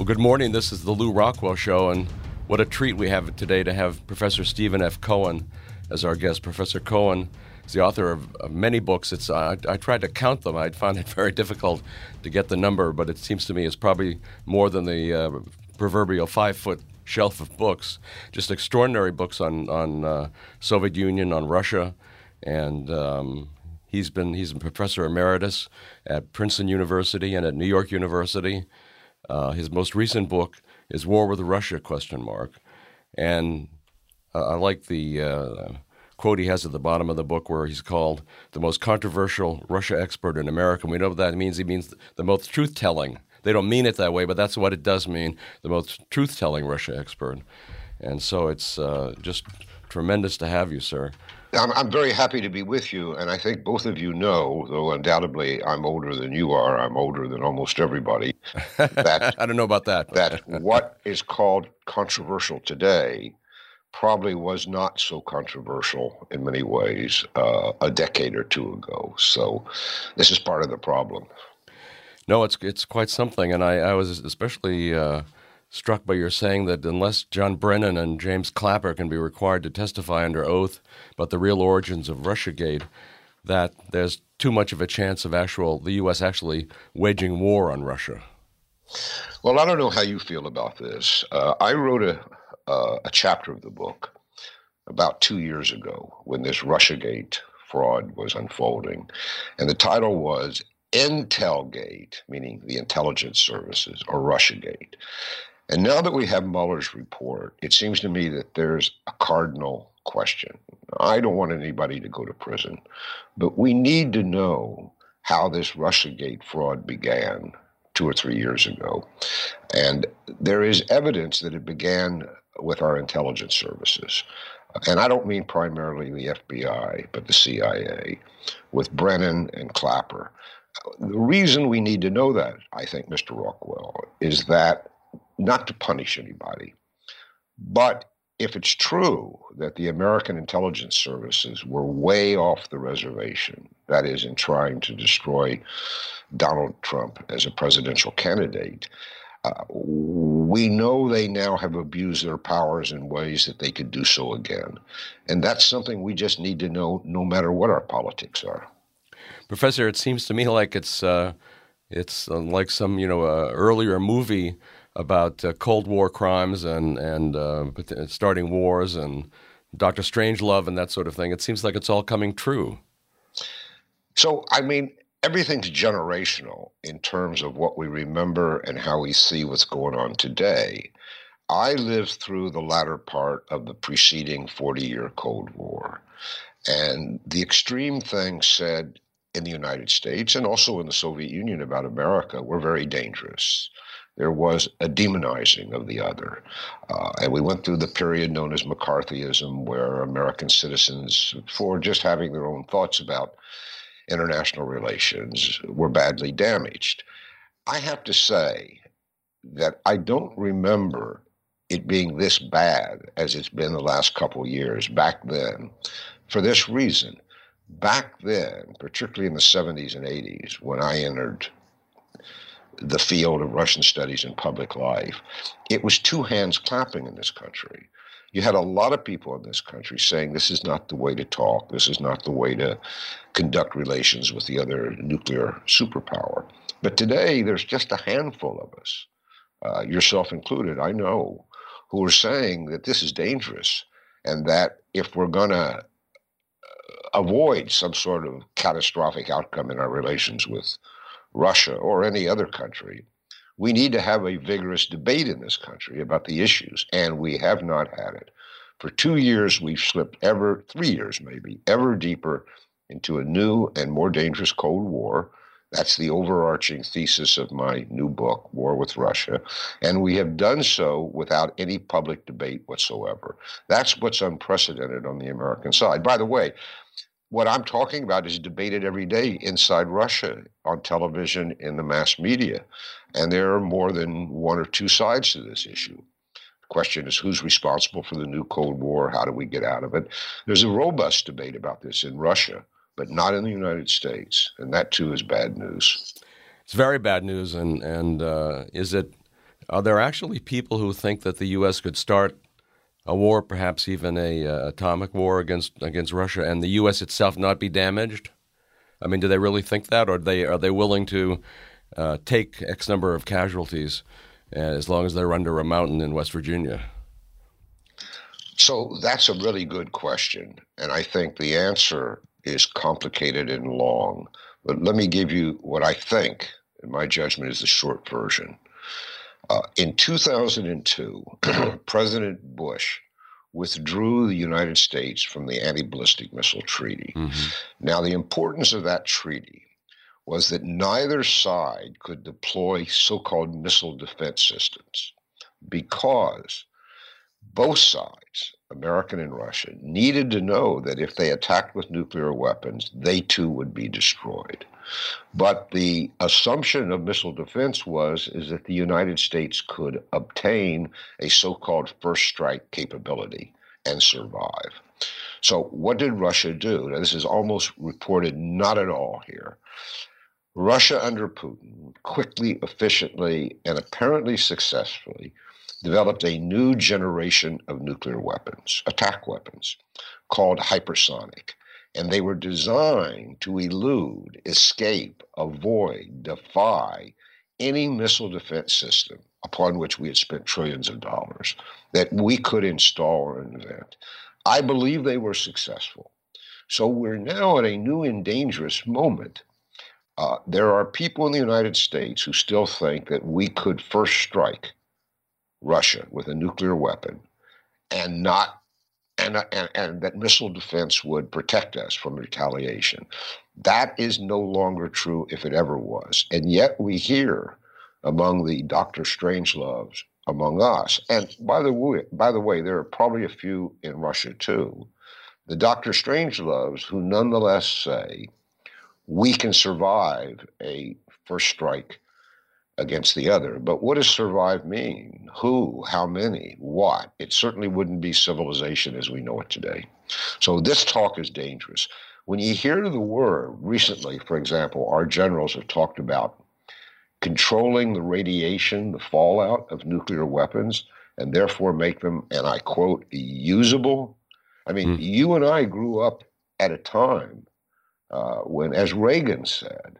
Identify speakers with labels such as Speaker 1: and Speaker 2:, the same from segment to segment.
Speaker 1: Well, good morning. This is the Lew Rockwell Show, and what a treat we have today to have Professor Stephen F. Cohen as our guest. Professor Cohen is the author of, of many books. It's uh, I, I, tried to count them. I found it very difficult to get the number, but it seems to me it's probably more than the uh, proverbial five foot shelf of books. Just extraordinary books on on uh, Soviet Union, on Russia, and um, he's been he's a professor emeritus at Princeton University and at New York University. Uh, his most recent book is War with Russia? Question mark, and uh, I like the uh, quote he has at the bottom of the book where he's called the most controversial Russia expert in America. And we know what that means. He means the most truth telling. They don't mean it that way, but that's what it does mean. The most truth telling Russia expert, and so it's uh, just tremendous to have you, sir.
Speaker 2: I'm, I'm very happy to be with you, and I think both of you know, though undoubtedly I'm older than you are, I'm older than almost everybody.
Speaker 1: That I don't know about that.
Speaker 2: that what is called controversial today probably was not so controversial in many ways uh, a decade or two ago. So this is part of the problem.
Speaker 1: No, it's it's quite something, and I, I was especially. Uh, struck by your saying that unless John Brennan and James Clapper can be required to testify under oath about the real origins of Russiagate, that there's too much of a chance of actual the U.S. actually waging war on Russia.
Speaker 2: Well, I don't know how you feel about this. Uh, I wrote a uh, a chapter of the book about two years ago when this Russiagate fraud was unfolding, and the title was Intelgate, meaning the intelligence services, or Russiagate. And now that we have Mueller's report, it seems to me that there's a cardinal question. I don't want anybody to go to prison, but we need to know how this Russiagate fraud began two or three years ago. And there is evidence that it began with our intelligence services. And I don't mean primarily the FBI, but the CIA, with Brennan and Clapper. The reason we need to know that, I think, Mr. Rockwell, is that not to punish anybody. But if it's true that the American intelligence services were way off the reservation, that is, in trying to destroy Donald Trump as a presidential candidate, uh, we know they now have abused their powers in ways that they could do so again. And that's something we just need to know no matter what our politics are.
Speaker 1: Professor, it seems to me like it's. Uh, it's uh, like some, you know, uh, earlier movie about uh, Cold War crimes and and uh, starting wars and Doctor Strangelove and that sort of thing. It seems like it's all coming true.
Speaker 2: So, I mean, everything's generational in terms of what we remember and how we see what's going on today. I lived through the latter part of the preceding 40 year Cold War. And the extreme things said in the United States and also in the Soviet Union about America were very dangerous there was a demonizing of the other. Uh, and we went through the period known as McCarthyism, where American citizens, for just having their own thoughts about international relations, were badly damaged. I have to say that I don't remember it being this bad as it's been the last couple years back then for this reason. Back then, particularly in the 70s and 80s, when I entered the field of Russian studies in public life, it was two hands clapping in this country. You had a lot of people in this country saying this is not the way to talk, this is not the way to conduct relations with the other nuclear superpower. But today, there's just a handful of us, uh, yourself included, I know, who are saying that this is dangerous and that if we're going to uh, avoid some sort of catastrophic outcome in our relations with Russia or any other country. We need to have a vigorous debate in this country about the issues, and we have not had it. For two years, we've slipped ever, three years maybe, ever deeper into a new and more dangerous Cold War. That's the overarching thesis of my new book, War with Russia. And we have done so without any public debate whatsoever. That's what's unprecedented on the American side. By the way, what I'm talking about is debated every day inside Russia on television in the mass media. And there are more than one or two sides to this issue. The question is who's responsible for the new Cold War? How do we get out of it? There's a robust debate about this in Russia, but not in the United States. And that too is bad news.
Speaker 1: It's very bad news. And, and uh, is it are there actually people who think that the U.S. could start a war, perhaps even a uh, atomic war against against Russia, and the U.S. itself not be damaged? I mean, do they really think that, or are they are they willing to uh, take X number of casualties uh, as long as they're under a mountain in West Virginia?
Speaker 2: So that's a really good question, and I think the answer is complicated and long. But let me give you what I think, in my judgment, is the short version. Uh, in 2002, President Bush withdrew the United States from the Anti Ballistic Missile Treaty. Mm-hmm. Now, the importance of that treaty was that neither side could deploy so called missile defense systems because both sides, American and Russian, needed to know that if they attacked with nuclear weapons, they too would be destroyed. But the assumption of missile defense was is that the United States could obtain a so-called first strike capability and survive. So what did Russia do? Now this is almost reported not at all here. Russia under Putin quickly, efficiently, and apparently successfully developed a new generation of nuclear weapons, attack weapons, called hypersonic. And they were designed to elude, escape, avoid, defy any missile defense system upon which we had spent trillions of dollars that we could install or invent. I believe they were successful. So we're now at a new and dangerous moment. Uh, there are people in the United States who still think that we could first strike Russia with a nuclear weapon and not and, and, and that missile defense would protect us from retaliation. That is no longer true if it ever was. And yet we hear among the Dr. Strangeloves among us, and by the way, by the way, there are probably a few in Russia too, the Dr. Strangeloves who nonetheless say we can survive a first strike against the other. But what does survive mean? Who? How many? What? It certainly wouldn't be civilization as we know it today. So this talk is dangerous. When you hear the word recently, for example, our generals have talked about controlling the radiation, the fallout of nuclear weapons, and therefore make them, and I quote, usable. I mean, mm. you and I grew up at a time uh, when, as Reagan said,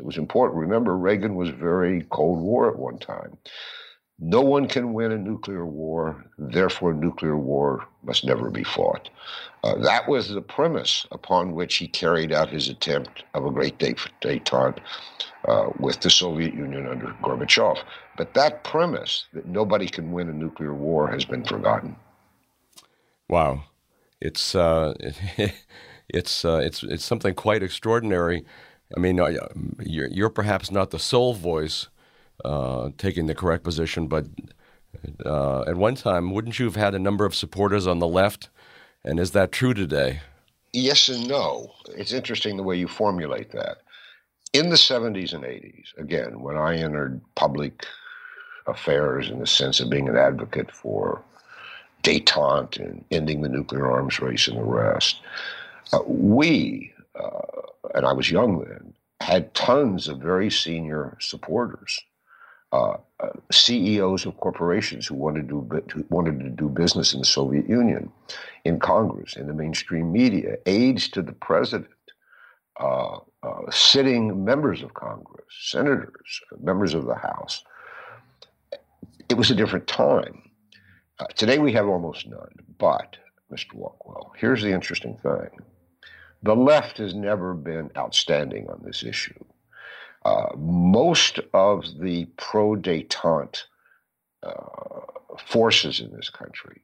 Speaker 2: it was important. Remember, Reagan was very Cold War at one time. No one can win a nuclear war, therefore, nuclear war must never be fought. Uh, that was the premise upon which he carried out his attempt of a great detente uh, with the Soviet Union under Gorbachev. But that premise that nobody can win a nuclear war has been forgotten.
Speaker 1: Wow, it's uh, it's uh, it's it's something quite extraordinary. I mean, uh, you're, you're perhaps not the sole voice uh, taking the correct position, but uh, at one time, wouldn't you have had a number of supporters on the left? And is that true today?
Speaker 2: Yes and no. It's interesting the way you formulate that. In the 70s and 80s, again, when I entered public affairs in the sense of being an advocate for detente and ending the nuclear arms race and the rest, uh, we, uh, and I was young then, had tons of very senior supporters, uh, uh, CEOs of corporations who wanted to, who wanted to do business in the Soviet Union, in Congress, in the mainstream media, aides to the president, uh, uh sitting members of Congress, senators, members of the House. It was a different time. Uh, today we have almost none. But, Mr. Rockwell, here's the interesting thing the left has never been outstanding on this issue. Uh, most of the pro detente uh, forces in this country,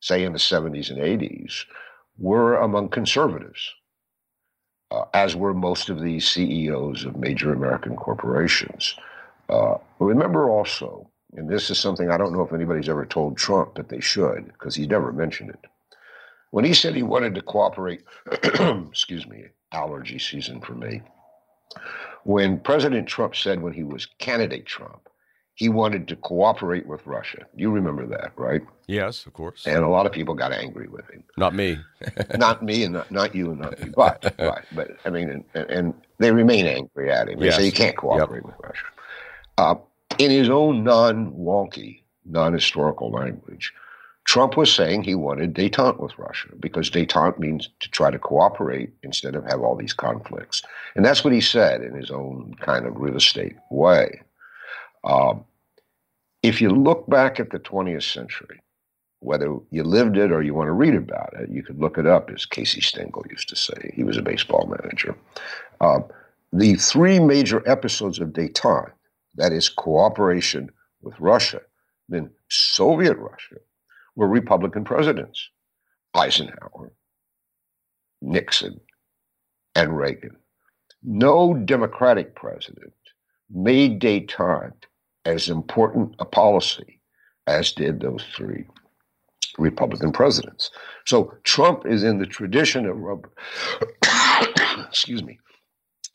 Speaker 2: say in the 70s and 80s, were among conservatives, uh, as were most of the CEOs of major American corporations. Uh, remember also, and this is something I don't know if anybody's ever told Trump, but they should, because he never mentioned it. When he said he wanted to cooperate, excuse me, allergy season for me. When President Trump said when he was candidate Trump, he wanted to cooperate with Russia. You remember that, right?
Speaker 1: Yes, of course.
Speaker 2: And a lot of people got angry with him.
Speaker 1: Not me.
Speaker 2: not me, and not, not you, and not me. But, but, but I mean, and, and they remain angry at him. They yes. say you can't cooperate yep. with Russia. Uh, in his own non wonky, non historical language, Trump was saying he wanted detente with Russia because detente means to try to cooperate instead of have all these conflicts. And that's what he said in his own kind of real estate way. Um, if you look back at the 20th century, whether you lived it or you want to read about it, you could look it up, as Casey Stengel used to say. He was a baseball manager. Um, the three major episodes of detente, that is cooperation with Russia, then Soviet Russia, were Republican presidents Eisenhower, Nixon, and Reagan. No Democratic president made detente as important a policy as did those three Republican presidents. So Trump is in the tradition of excuse me.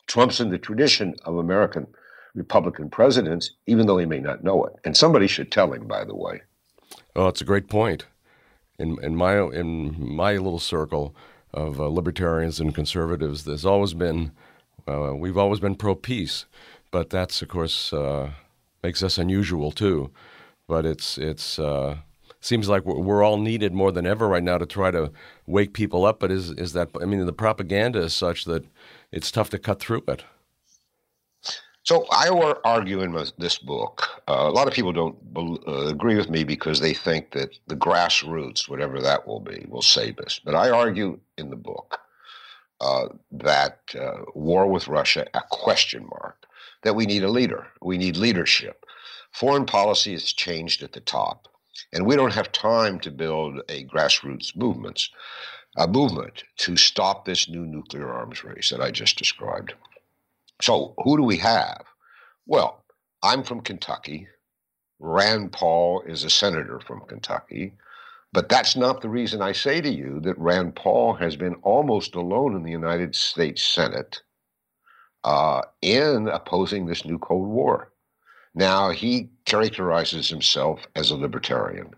Speaker 2: Trump's in the tradition of American Republican presidents, even though he may not know it. And somebody should tell him, by the way.
Speaker 1: Oh, it's a great point. In in my in my little circle of uh, libertarians and conservatives, there's always been uh, we've always been pro peace, but that's of course uh, makes us unusual too. But it's it's uh, seems like we're all needed more than ever right now to try to wake people up. But is is that I mean the propaganda is such that it's tough to cut through it.
Speaker 2: So I argue in this book. Uh, a lot of people don't uh, agree with me because they think that the grassroots, whatever that will be, will save us. But I argue in the book uh, that uh, war with Russia, a question mark, that we need a leader. We need leadership. Foreign policy has changed at the top. And we don't have time to build a grassroots movements, a movement to stop this new nuclear arms race that I just described. So, who do we have? Well, I'm from Kentucky. Rand Paul is a senator from Kentucky. But that's not the reason I say to you that Rand Paul has been almost alone in the United States Senate uh, in opposing this new Cold War. Now, he characterizes himself as a libertarian.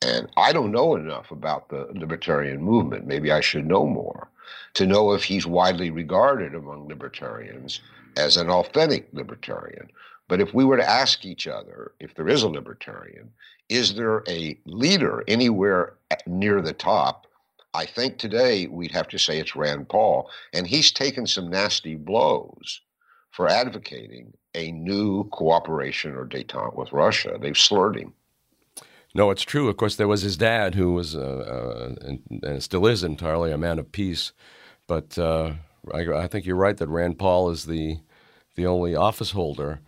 Speaker 2: And I don't know enough about the libertarian movement. Maybe I should know more to know if he's widely regarded among libertarians as an authentic libertarian. But if we were to ask each other, if there is a libertarian, is there a leader anywhere near the top? I think today we'd have to say it's Rand Paul. And he's taken some nasty blows for advocating a new cooperation or detente with Russia. They've slurred him.
Speaker 1: No, it's true. Of course, there was his dad, who was, uh, uh, and, and, still is entirely a man of peace. But uh, I, I, think you're right that Rand Paul is the the only office holder.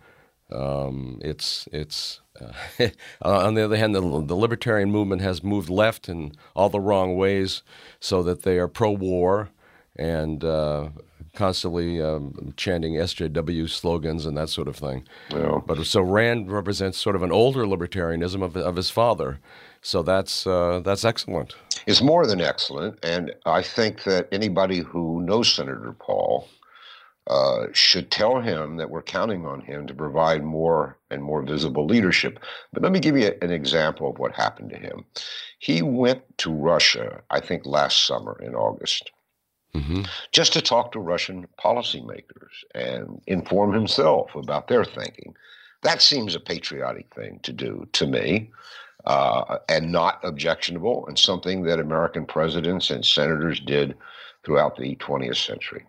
Speaker 1: Um, it's it's uh, on the other hand, the, the, libertarian movement has moved left in all the wrong ways, so that they are pro-war and uh, constantly um, chanting SJW slogans and that sort of thing. Yeah. But so Rand represents sort of an older libertarianism of, of his father. So that's uh, that's excellent.
Speaker 2: It's more than excellent, and I think that anybody who knows Senator Paul uh, should tell him that we're counting on him to provide more and more visible leadership. But let me give you an example of what happened to him. He went to Russia, I think, last summer in August mm-hmm. just to talk to Russian policymakers and inform himself about their thinking. That seems a patriotic thing to do to me. Uh, and not objectionable, and something that American presidents and senators did throughout the 20th century.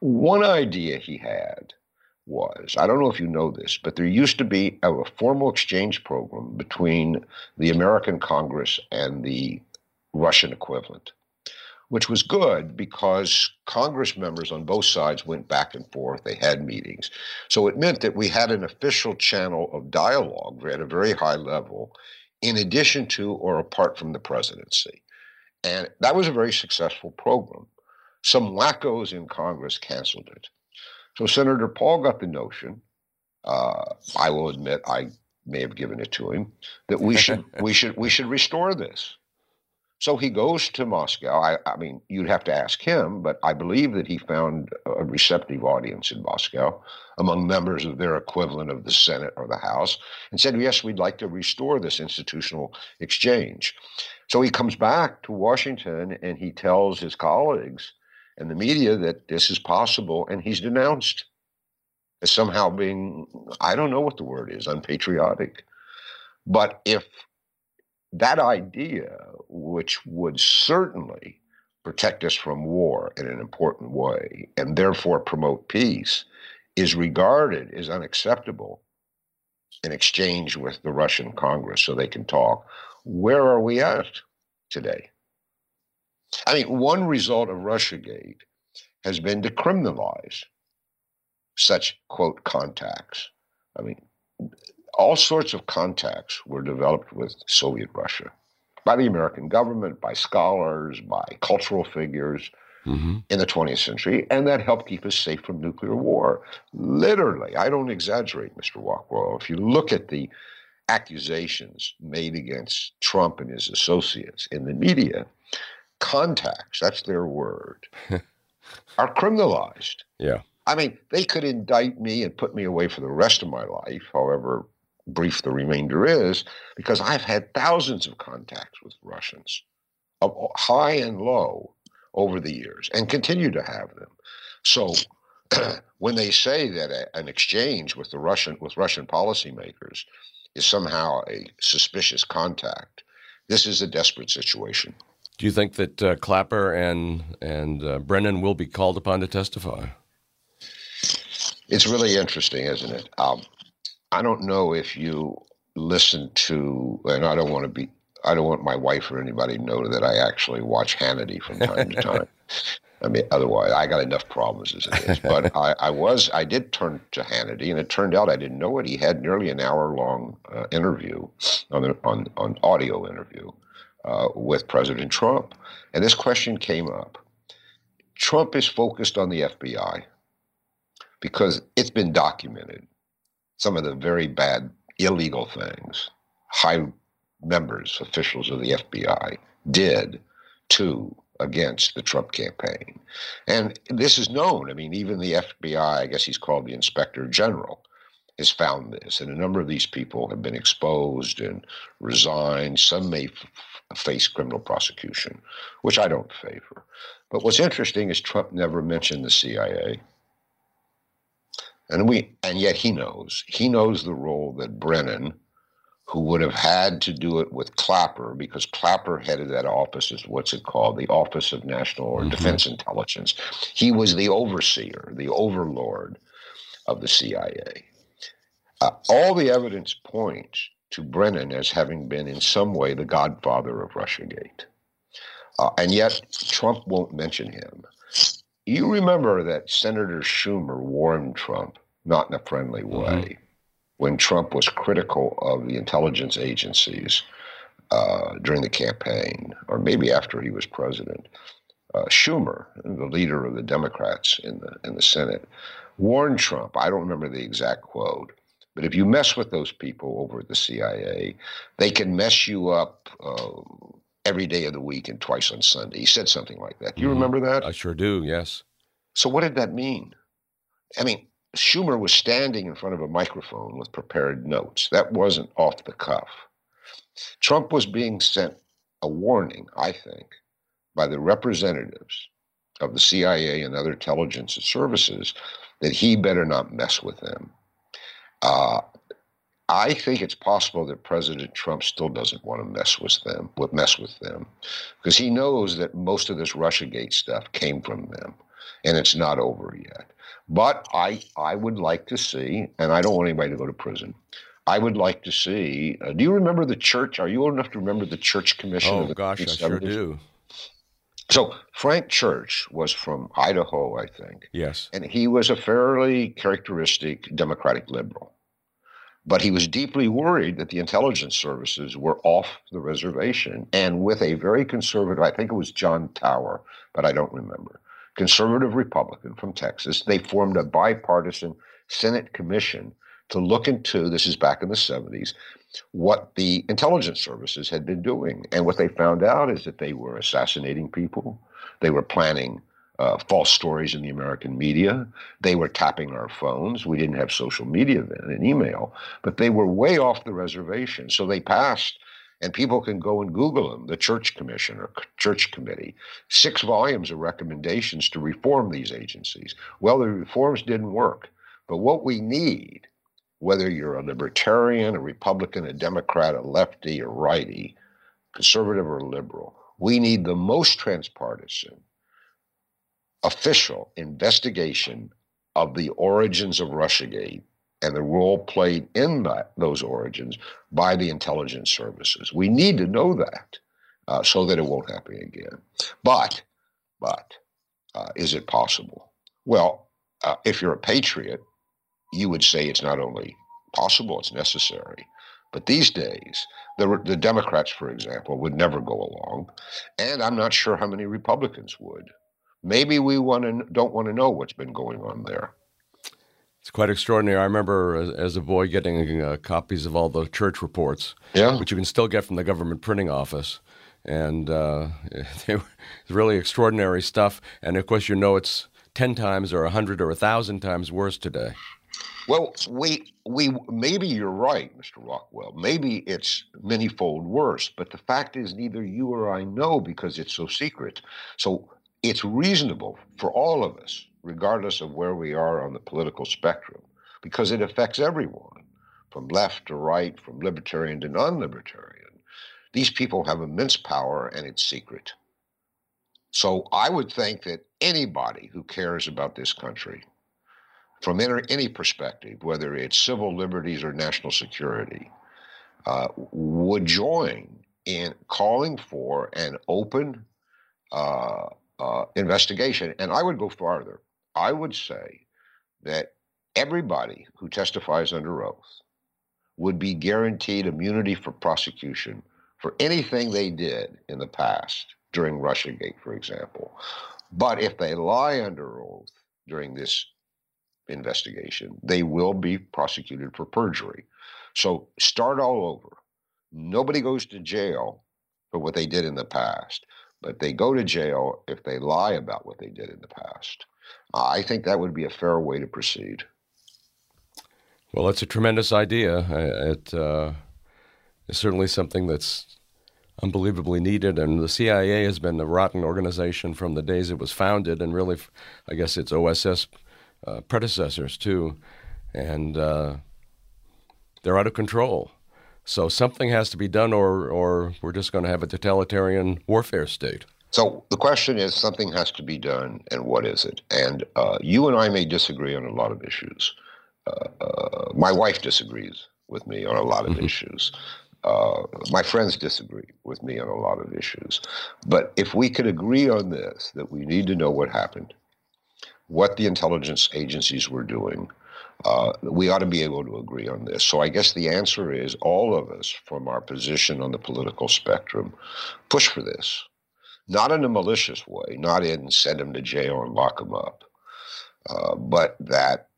Speaker 2: One idea he had was I don't know if you know this, but there used to be a, a formal exchange program between the American Congress and the Russian equivalent which was good because Congress members on both sides went back and forth. They had meetings. So it meant that we had an official channel of dialogue at a very high level, in addition to or apart from the presidency. And that was a very successful program. Some wackos in Congress canceled it. So Senator Paul got the notion. Uh, I will admit I may have given it to him that we should we should we should restore this. So he goes to Moscow. I, I, mean, you'd have to ask him, but I believe that he found a receptive audience in Moscow among members of their equivalent of the Senate or the House and said, Yes, we'd like to restore this institutional exchange. So he comes back to Washington and he tells his colleagues and the media that this is possible, and he's denounced. as somehow being, I don't know what the word is, unpatriotic. But if that idea, which would certainly protect us from war in an important way and therefore promote peace, is regarded as unacceptable in exchange with the Russian Congress so they can talk, where are we at today? I mean, one result of Russiagate has been to criminalize such, quote, contacts. I mean, all sorts of contacts were developed with Soviet Russia by the American government, by scholars, by cultural figures mm-hmm. in the 20th century, and that helped keep us safe from nuclear war. Literally, I don't exaggerate, Mr. Rockwell. If you look at the accusations made against Trump and his associates in the media, contacts, that's their word, are criminalized.
Speaker 1: Yeah.
Speaker 2: I mean, they could indict me and put me away for the rest of my life, however brief the remainder is, because I've had thousands of contacts with Russians, of high and low, over the years, and continue to have them. So, when they say that a, an exchange with the Russian with Russian policymakers is somehow a suspicious contact, this is a desperate situation.
Speaker 1: Do you think that uh, Clapper and and uh, Brennan will be called upon to testify?
Speaker 2: It's really interesting, isn't it? Um, I don't know if you listen to, and I don't want to be, I don't want my wife or anybody to know that I actually watch Hannity from time to time. I mean, otherwise, I got enough problems as it is. But I, I, was, I did turn to Hannity, and it turned out I didn't know it. He had nearly an hour-long uh, interview on the, on on audio interview uh, with President Trump, and this question came up. Trump is focused on the FBI because it's been documented some of the very bad illegal things high members, officials of the FBI did to against the Trump campaign. And this is known. I mean, even the FBI, I guess he's called the Inspector General, has found this. And a number of these people have been exposed and resigned. Some may f- face criminal prosecution, which I don't favor. But what's interesting is Trump never mentioned the CIA. And we and yet he knows. He knows the role that Brennan, who would have had to do it with Clapper, because Clapper headed that office is what's it called? The Office of National or mm-hmm. Defense Intelligence. He was the overseer, the overlord of the CIA. Uh, all the evidence points to Brennan as having been in some way the godfather of Russiagate. Uh, and yet Trump won't mention him. You remember that Senator Schumer warned Trump, not in a friendly mm-hmm. way, mm-hmm. when Trump was critical of the intelligence agencies uh, during the campaign, or maybe after he was president. Uh, Schumer, the leader of the Democrats in the in the Senate, warned Trump. I don't remember the exact quote, but if you mess with those people over at the CIA, they can mess you up uh, every day of the week and twice on Sunday. He said something like that. Do you mm-hmm. remember that?
Speaker 1: I sure do, yes.
Speaker 2: So, what did that mean? I mean, Schumer was standing in front of a microphone with prepared notes. That wasn't off the cuff. Trump was being sent a warning, I think, by the representatives of the CIA and other intelligence services that he better not mess with them. Uh, I think it's possible that President Trump still doesn't want to mess with them, with mess with them, because he knows that most of this RussiaGate stuff came from them, and it's not over yet. But I, I would like to see, and I don't want anybody to go to prison. I would like to see. Uh, do you remember the church? Are you old enough to remember the Church Commission?
Speaker 1: Oh gosh, I sure do.
Speaker 2: So Frank Church was from Idaho, I think.
Speaker 1: Yes,
Speaker 2: and he was a fairly characteristic Democratic liberal. But he was deeply worried that the intelligence services were off the reservation. And with a very conservative, I think it was John Tower, but I don't remember, conservative Republican from Texas, they formed a bipartisan Senate commission to look into this is back in the 70s what the intelligence services had been doing. And what they found out is that they were assassinating people, they were planning uh, false stories in the American media. They were tapping our phones. We didn't have social media then and email, but they were way off the reservation. So they passed, and people can go and Google them the Church Commission or Church Committee, six volumes of recommendations to reform these agencies. Well, the reforms didn't work. But what we need, whether you're a libertarian, a Republican, a Democrat, a lefty, a righty, conservative or liberal, we need the most transpartisan, official investigation of the origins of Russiagate and the role played in that, those origins by the intelligence services. We need to know that uh, so that it won't happen again. But, but, uh, is it possible? Well, uh, if you're a patriot, you would say it's not only possible, it's necessary. But these days, the, the Democrats, for example, would never go along, and I'm not sure how many Republicans would. Maybe we want to don't want to know what's been going on there.
Speaker 1: It's quite extraordinary. I remember as, as a boy getting uh, copies of all the church reports,
Speaker 2: yeah.
Speaker 1: which you can still get from the government printing office. And uh, it's really extraordinary stuff. And of course, you know it's 10 times or a 100 or a 1,000 times worse today.
Speaker 2: Well, we we maybe you're right, Mr. Rockwell. Maybe it's manyfold worse, but the fact is neither you or I know because it's so secret. So it's reasonable for all of us regardless of where we are on the political spectrum, because it affects everyone, from left to right, from libertarian to non libertarian. These people have immense power and it's secret. So I would think that anybody who cares about this country, from any perspective, whether it's civil liberties or national security, uh, would join in calling for an open uh, uh, investigation. And I would go farther. I would say that everybody who testifies under oath would be guaranteed immunity for prosecution for anything they did in the past during Russiagate, for example. But if they lie under oath during this investigation, they will be prosecuted for perjury. So start all over. Nobody goes to jail for what they did in the past, but they go to jail if they lie about what they did in the past. I think that would be a fair way to proceed.
Speaker 1: Well, it's a tremendous idea. It uh, is certainly something that's unbelievably needed. And the CIA has been a rotten organization from the days it was founded, and really, I guess its OSS uh, predecessors too. And uh, they're out of control. So something has to be done, or, or we're just going to have a totalitarian warfare state.
Speaker 2: So the question is something has to be done, and what is it? And uh, you and I may disagree on a lot of issues. Uh, uh, my wife disagrees with me on a lot of mm-hmm. issues. Uh, my friends disagree with me on a lot of issues. But if we could agree on this, that we need to know what happened, what the intelligence agencies were doing, uh, we ought to be able to agree on this. So I guess the answer is all of us, from our position on the political spectrum, push for this not in a malicious way, not in send them to jail and lock them up, uh, but that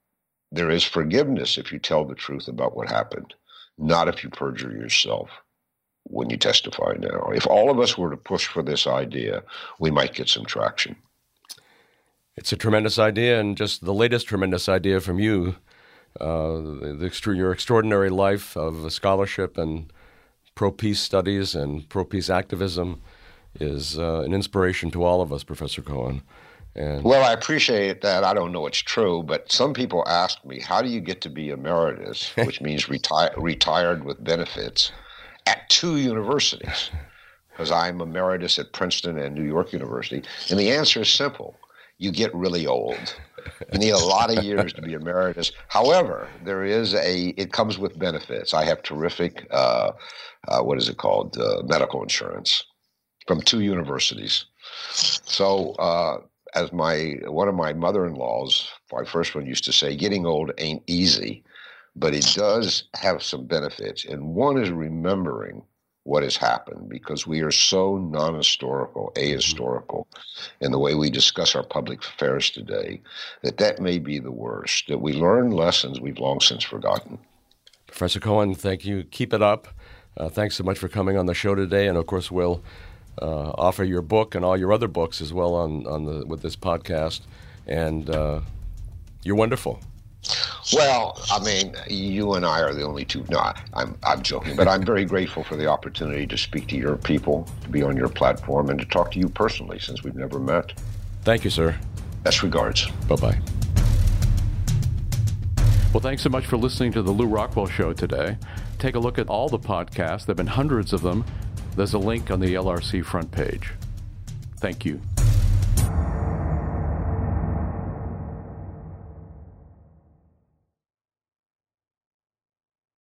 Speaker 2: there is forgiveness if you tell the truth about what happened, not if you perjure yourself when you testify now. If all of us were to push for this idea, we might get some traction.
Speaker 1: It's a tremendous idea, and just the latest tremendous idea from you. Uh, the, the, your extraordinary life of scholarship and pro peace studies and pro peace activism is uh, an inspiration to all of us, Professor Cohen.
Speaker 2: And well, I appreciate that. I don't know it's true, but some people ask me, "How do you get to be emeritus, which means reti- retired with benefits, at two universities?" Because I'm emeritus at Princeton and New York University, and the answer is simple: you get really old. You need a lot of years to be emeritus. However, there is a it comes with benefits. I have terrific uh, uh, what is it called uh, medical insurance from two universities. So, uh, as my one of my mother-in-laws, my first one used to say, getting old ain't easy, but it does have some benefits. And one is remembering what has happened because we are so non-historical, ahistorical in the way we discuss our public affairs today that that may be the worst. That we learn lessons we've long since forgotten.
Speaker 1: Professor Cohen, thank you. Keep it up. Uh, thanks so much for coming on the show today, and of course, we'll uh, offer your book and all your other books as well on, on the with this podcast. And uh, you're wonderful.
Speaker 2: Well, I mean, you and I are the only two. No, I'm I'm joking, but I'm very grateful for the opportunity to speak to your people, to be on your platform, and to talk to you personally, since we've never met.
Speaker 1: Thank you, sir.
Speaker 2: Best regards.
Speaker 1: Bye bye.
Speaker 3: Well, thanks so much for listening to the Lew Rockwell Show today. Take a look at all the podcasts, there have been hundreds of them. There's a link on the LRC front page. Thank you.